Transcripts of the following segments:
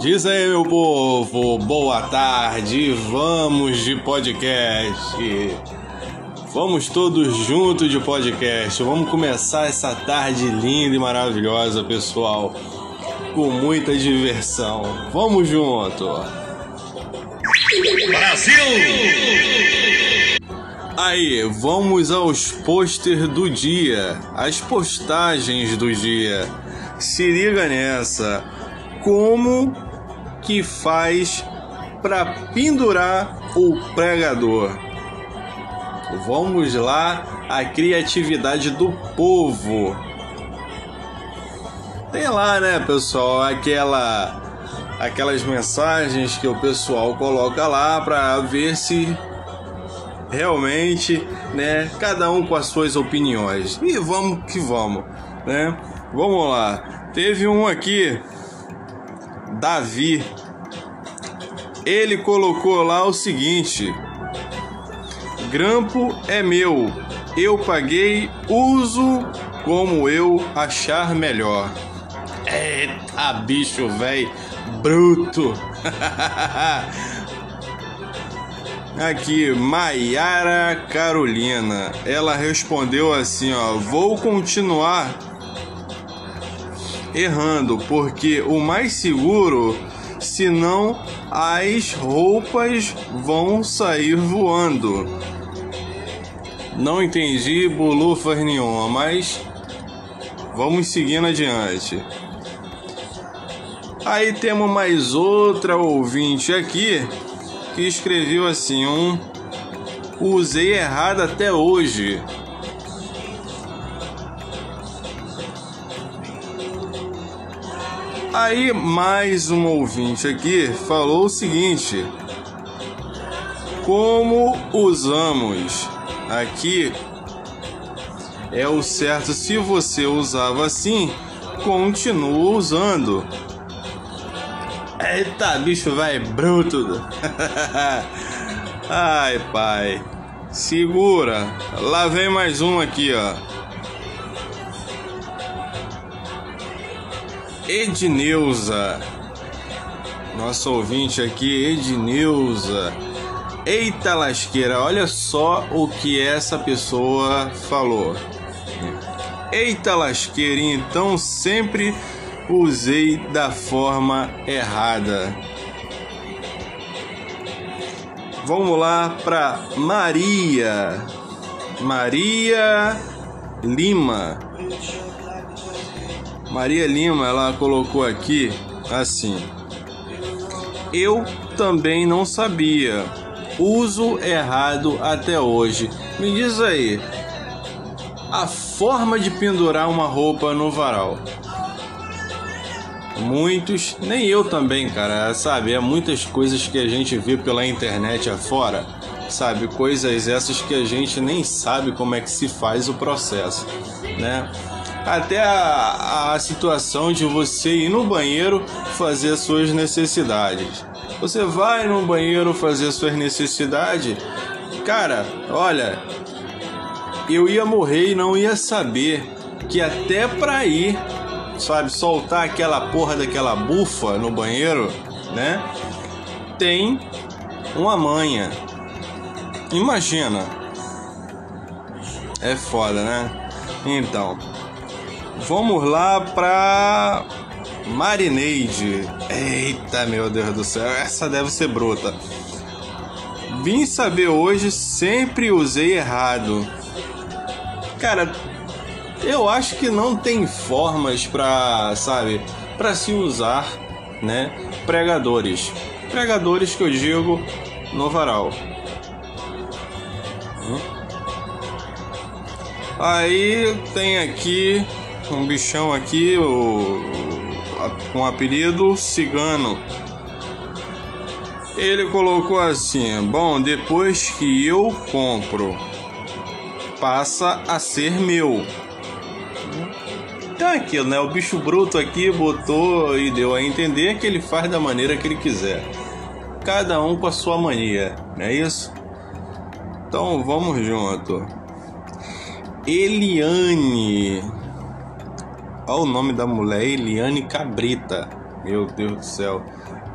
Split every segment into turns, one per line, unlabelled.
Diz aí, meu povo, boa tarde, vamos de podcast. Vamos todos juntos de podcast. Vamos começar essa tarde linda e maravilhosa, pessoal, com muita diversão. Vamos junto.
Brasil!
Aí, vamos aos pôster do dia, as postagens do dia. Se liga nessa. Como que faz para pendurar o pregador? Vamos lá, a criatividade do povo. Tem lá, né, pessoal, aquela aquelas mensagens que o pessoal coloca lá para ver se realmente, né, cada um com as suas opiniões. E vamos que vamos, né? Vamos lá. Teve um aqui, Davi. Ele colocou lá o seguinte: Grampo é meu. Eu paguei, uso como eu achar melhor. Eita, bicho velho, bruto. Aqui, Maiara Carolina. Ela respondeu assim, ó: "Vou continuar errando, porque o mais seguro, senão as roupas vão sair voando." Não entendi bolufas nenhuma, mas vamos seguindo adiante. Aí temos mais outra ouvinte aqui que escreveu assim: um usei errado até hoje. Aí mais um ouvinte aqui falou o seguinte: como usamos aqui é o certo se você usava assim, continua usando. Eita, bicho vai bruto. Ai, pai. Segura. Lá vem mais um aqui, ó. Edneuza. Nosso ouvinte aqui, Edneuza. Eita lasqueira, olha só o que essa pessoa falou. Eita lasqueira, então sempre usei da forma errada. Vamos lá para Maria. Maria Lima. Maria Lima, ela colocou aqui assim: Eu também não sabia. Uso errado até hoje. Me diz aí, a forma de pendurar uma roupa no varal. Muitos, nem eu também, cara, sabe? É muitas coisas que a gente vê pela internet afora, sabe? Coisas essas que a gente nem sabe como é que se faz o processo, né? Até a, a situação de você ir no banheiro fazer as suas necessidades. Você vai no banheiro fazer suas necessidades, cara, olha, eu ia morrer e não ia saber que até pra ir sabe, soltar aquela porra daquela bufa no banheiro, né? Tem uma manha. Imagina. É foda, né? Então, vamos lá pra Marineide. Eita, meu Deus do céu, essa deve ser bruta. Vim saber hoje, sempre usei errado. Cara, eu acho que não tem formas para, sabe, para se usar, né, pregadores. Pregadores que eu digo no varal. Hum? Aí tem aqui um bichão aqui, o, com um apelido cigano. Ele colocou assim: Bom, depois que eu compro, passa a ser meu. Então é aquilo, né? O bicho bruto aqui botou e deu a entender que ele faz da maneira que ele quiser. Cada um com a sua mania, não é isso? Então vamos junto. Eliane. Olha o nome da mulher, Eliane Cabrita. Meu Deus do céu.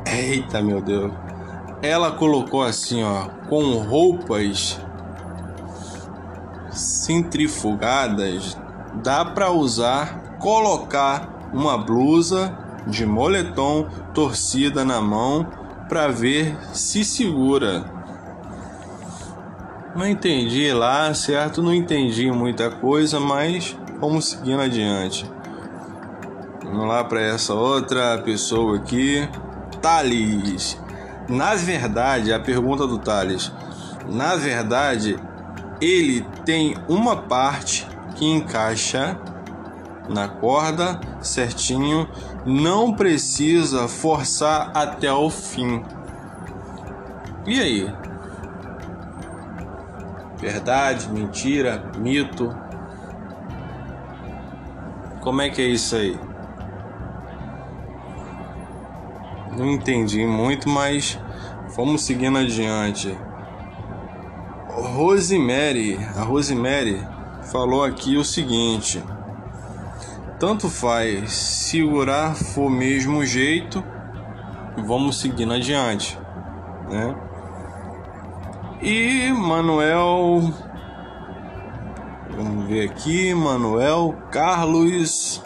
Eita, meu Deus. Ela colocou assim, ó, com roupas centrifugadas, dá para usar, colocar uma blusa de moletom torcida na mão para ver se segura. Não entendi lá, certo? Não entendi muita coisa, mas vamos seguindo adiante. Vamos lá para essa outra pessoa aqui. Thales. Na verdade, a pergunta do Thales. Na verdade, ele tem uma parte que encaixa na corda certinho, não precisa forçar até o fim. E aí? Verdade, mentira, mito? Como é que é isso aí? Não entendi muito, mas vamos seguindo adiante. Rosemary, a Rosemary falou aqui o seguinte: tanto faz segurar for mesmo jeito, vamos seguindo adiante, né? E Manuel, vamos ver aqui, Manuel Carlos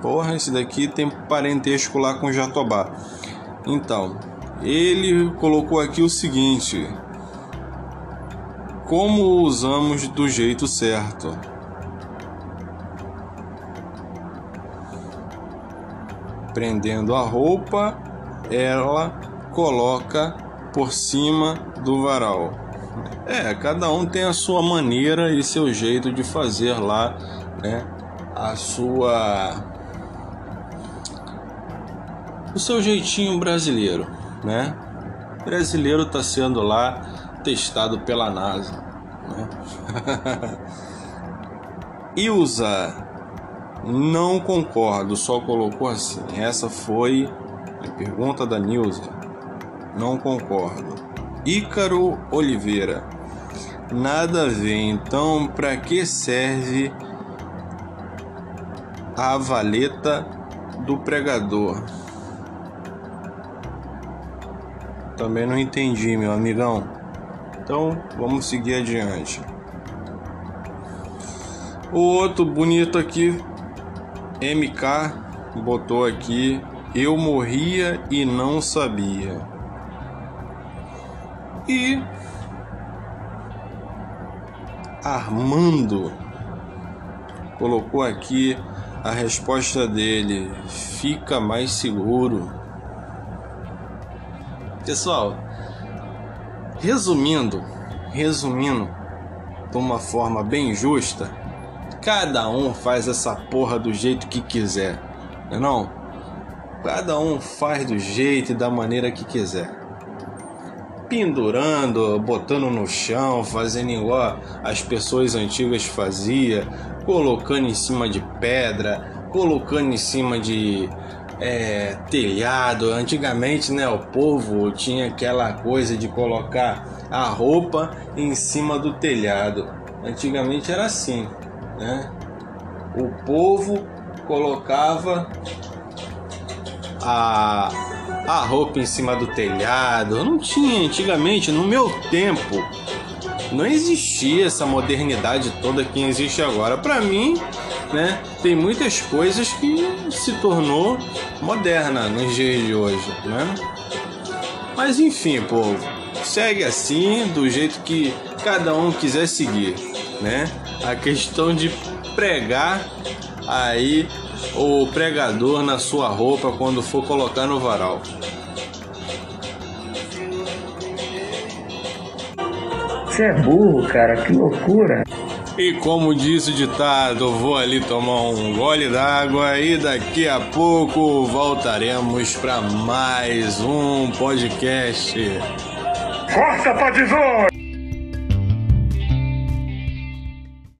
Porra, esse daqui tem parentesco lá com Jatobá. Então, ele colocou aqui o seguinte: Como usamos do jeito certo? Prendendo a roupa, ela coloca por cima do varal. É, cada um tem a sua maneira e seu jeito de fazer lá, né? A sua o seu jeitinho brasileiro, né? O brasileiro está sendo lá testado pela NASA, né? Ilza, não concordo, só colocou assim. Essa foi a pergunta da Nilza. Não concordo. Ícaro Oliveira. Nada a ver, então para que serve a valeta do pregador? Também não entendi, meu amigão. Então vamos seguir adiante. O outro bonito aqui, MK, botou aqui: Eu morria e não sabia. E Armando colocou aqui a resposta dele: Fica mais seguro. Pessoal, resumindo, resumindo de uma forma bem justa, cada um faz essa porra do jeito que quiser, não é? Cada um faz do jeito e da maneira que quiser. Pendurando, botando no chão, fazendo igual as pessoas antigas faziam, colocando em cima de pedra, colocando em cima de é, telhado. Antigamente, né, o povo tinha aquela coisa de colocar a roupa em cima do telhado. Antigamente era assim, né? O povo colocava a, a roupa em cima do telhado. Não tinha antigamente, no meu tempo, não existia essa modernidade toda que existe agora. Para mim, né, tem muitas coisas que se tornou moderna nos dias de hoje, né? Mas enfim, povo, segue assim, do jeito que cada um quiser seguir, né? A questão de pregar aí o pregador na sua roupa quando for colocar no varal.
Você é burro, cara, que loucura.
E como diz o ditado, vou ali tomar um gole d'água e daqui a pouco voltaremos para mais um podcast.
Força, Padizor!